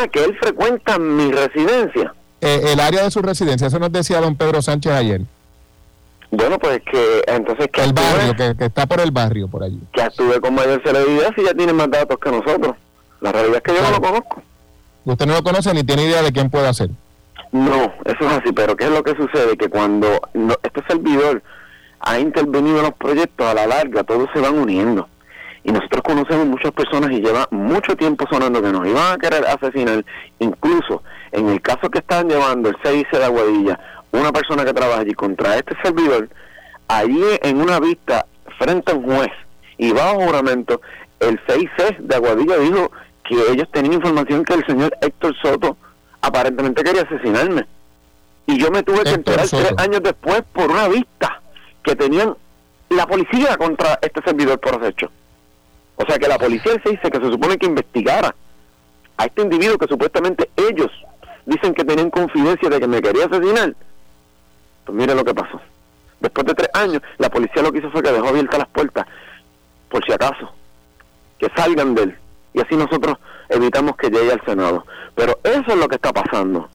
Ah, que él frecuenta mi residencia. Eh, el área de su residencia, eso nos decía don Pedro Sánchez ayer. Bueno, pues que entonces que el actúe- barrio, que, que está por el barrio, por allí. que actúe con mayor celeridad si ya tiene más datos que nosotros. La realidad es que yo no lo conozco. Usted no lo conoce ni tiene idea de quién puede ser. No, eso es así, pero ¿qué es lo que sucede? Que cuando no- este servidor ha intervenido en los proyectos, a la larga todos se van uniendo. Y nosotros conocemos muchas personas y lleva mucho tiempo sonando que nos iban a querer asesinar. Incluso en el caso que estaban llevando el 6 de Aguadilla, una persona que trabaja allí contra este servidor, allí en una vista frente a un juez y bajo juramento, el 6C de Aguadilla dijo que ellos tenían información que el señor Héctor Soto aparentemente quería asesinarme. Y yo me tuve que enterar tres años después por una vista que tenían la policía contra este servidor por acecho. O sea que la policía se dice que se supone que investigara a este individuo que supuestamente ellos dicen que tenían confidencia de que me quería asesinar. Pues mire lo que pasó. Después de tres años, la policía lo que hizo fue que dejó abiertas las puertas, por si acaso, que salgan de él. Y así nosotros evitamos que llegue al Senado. Pero eso es lo que está pasando.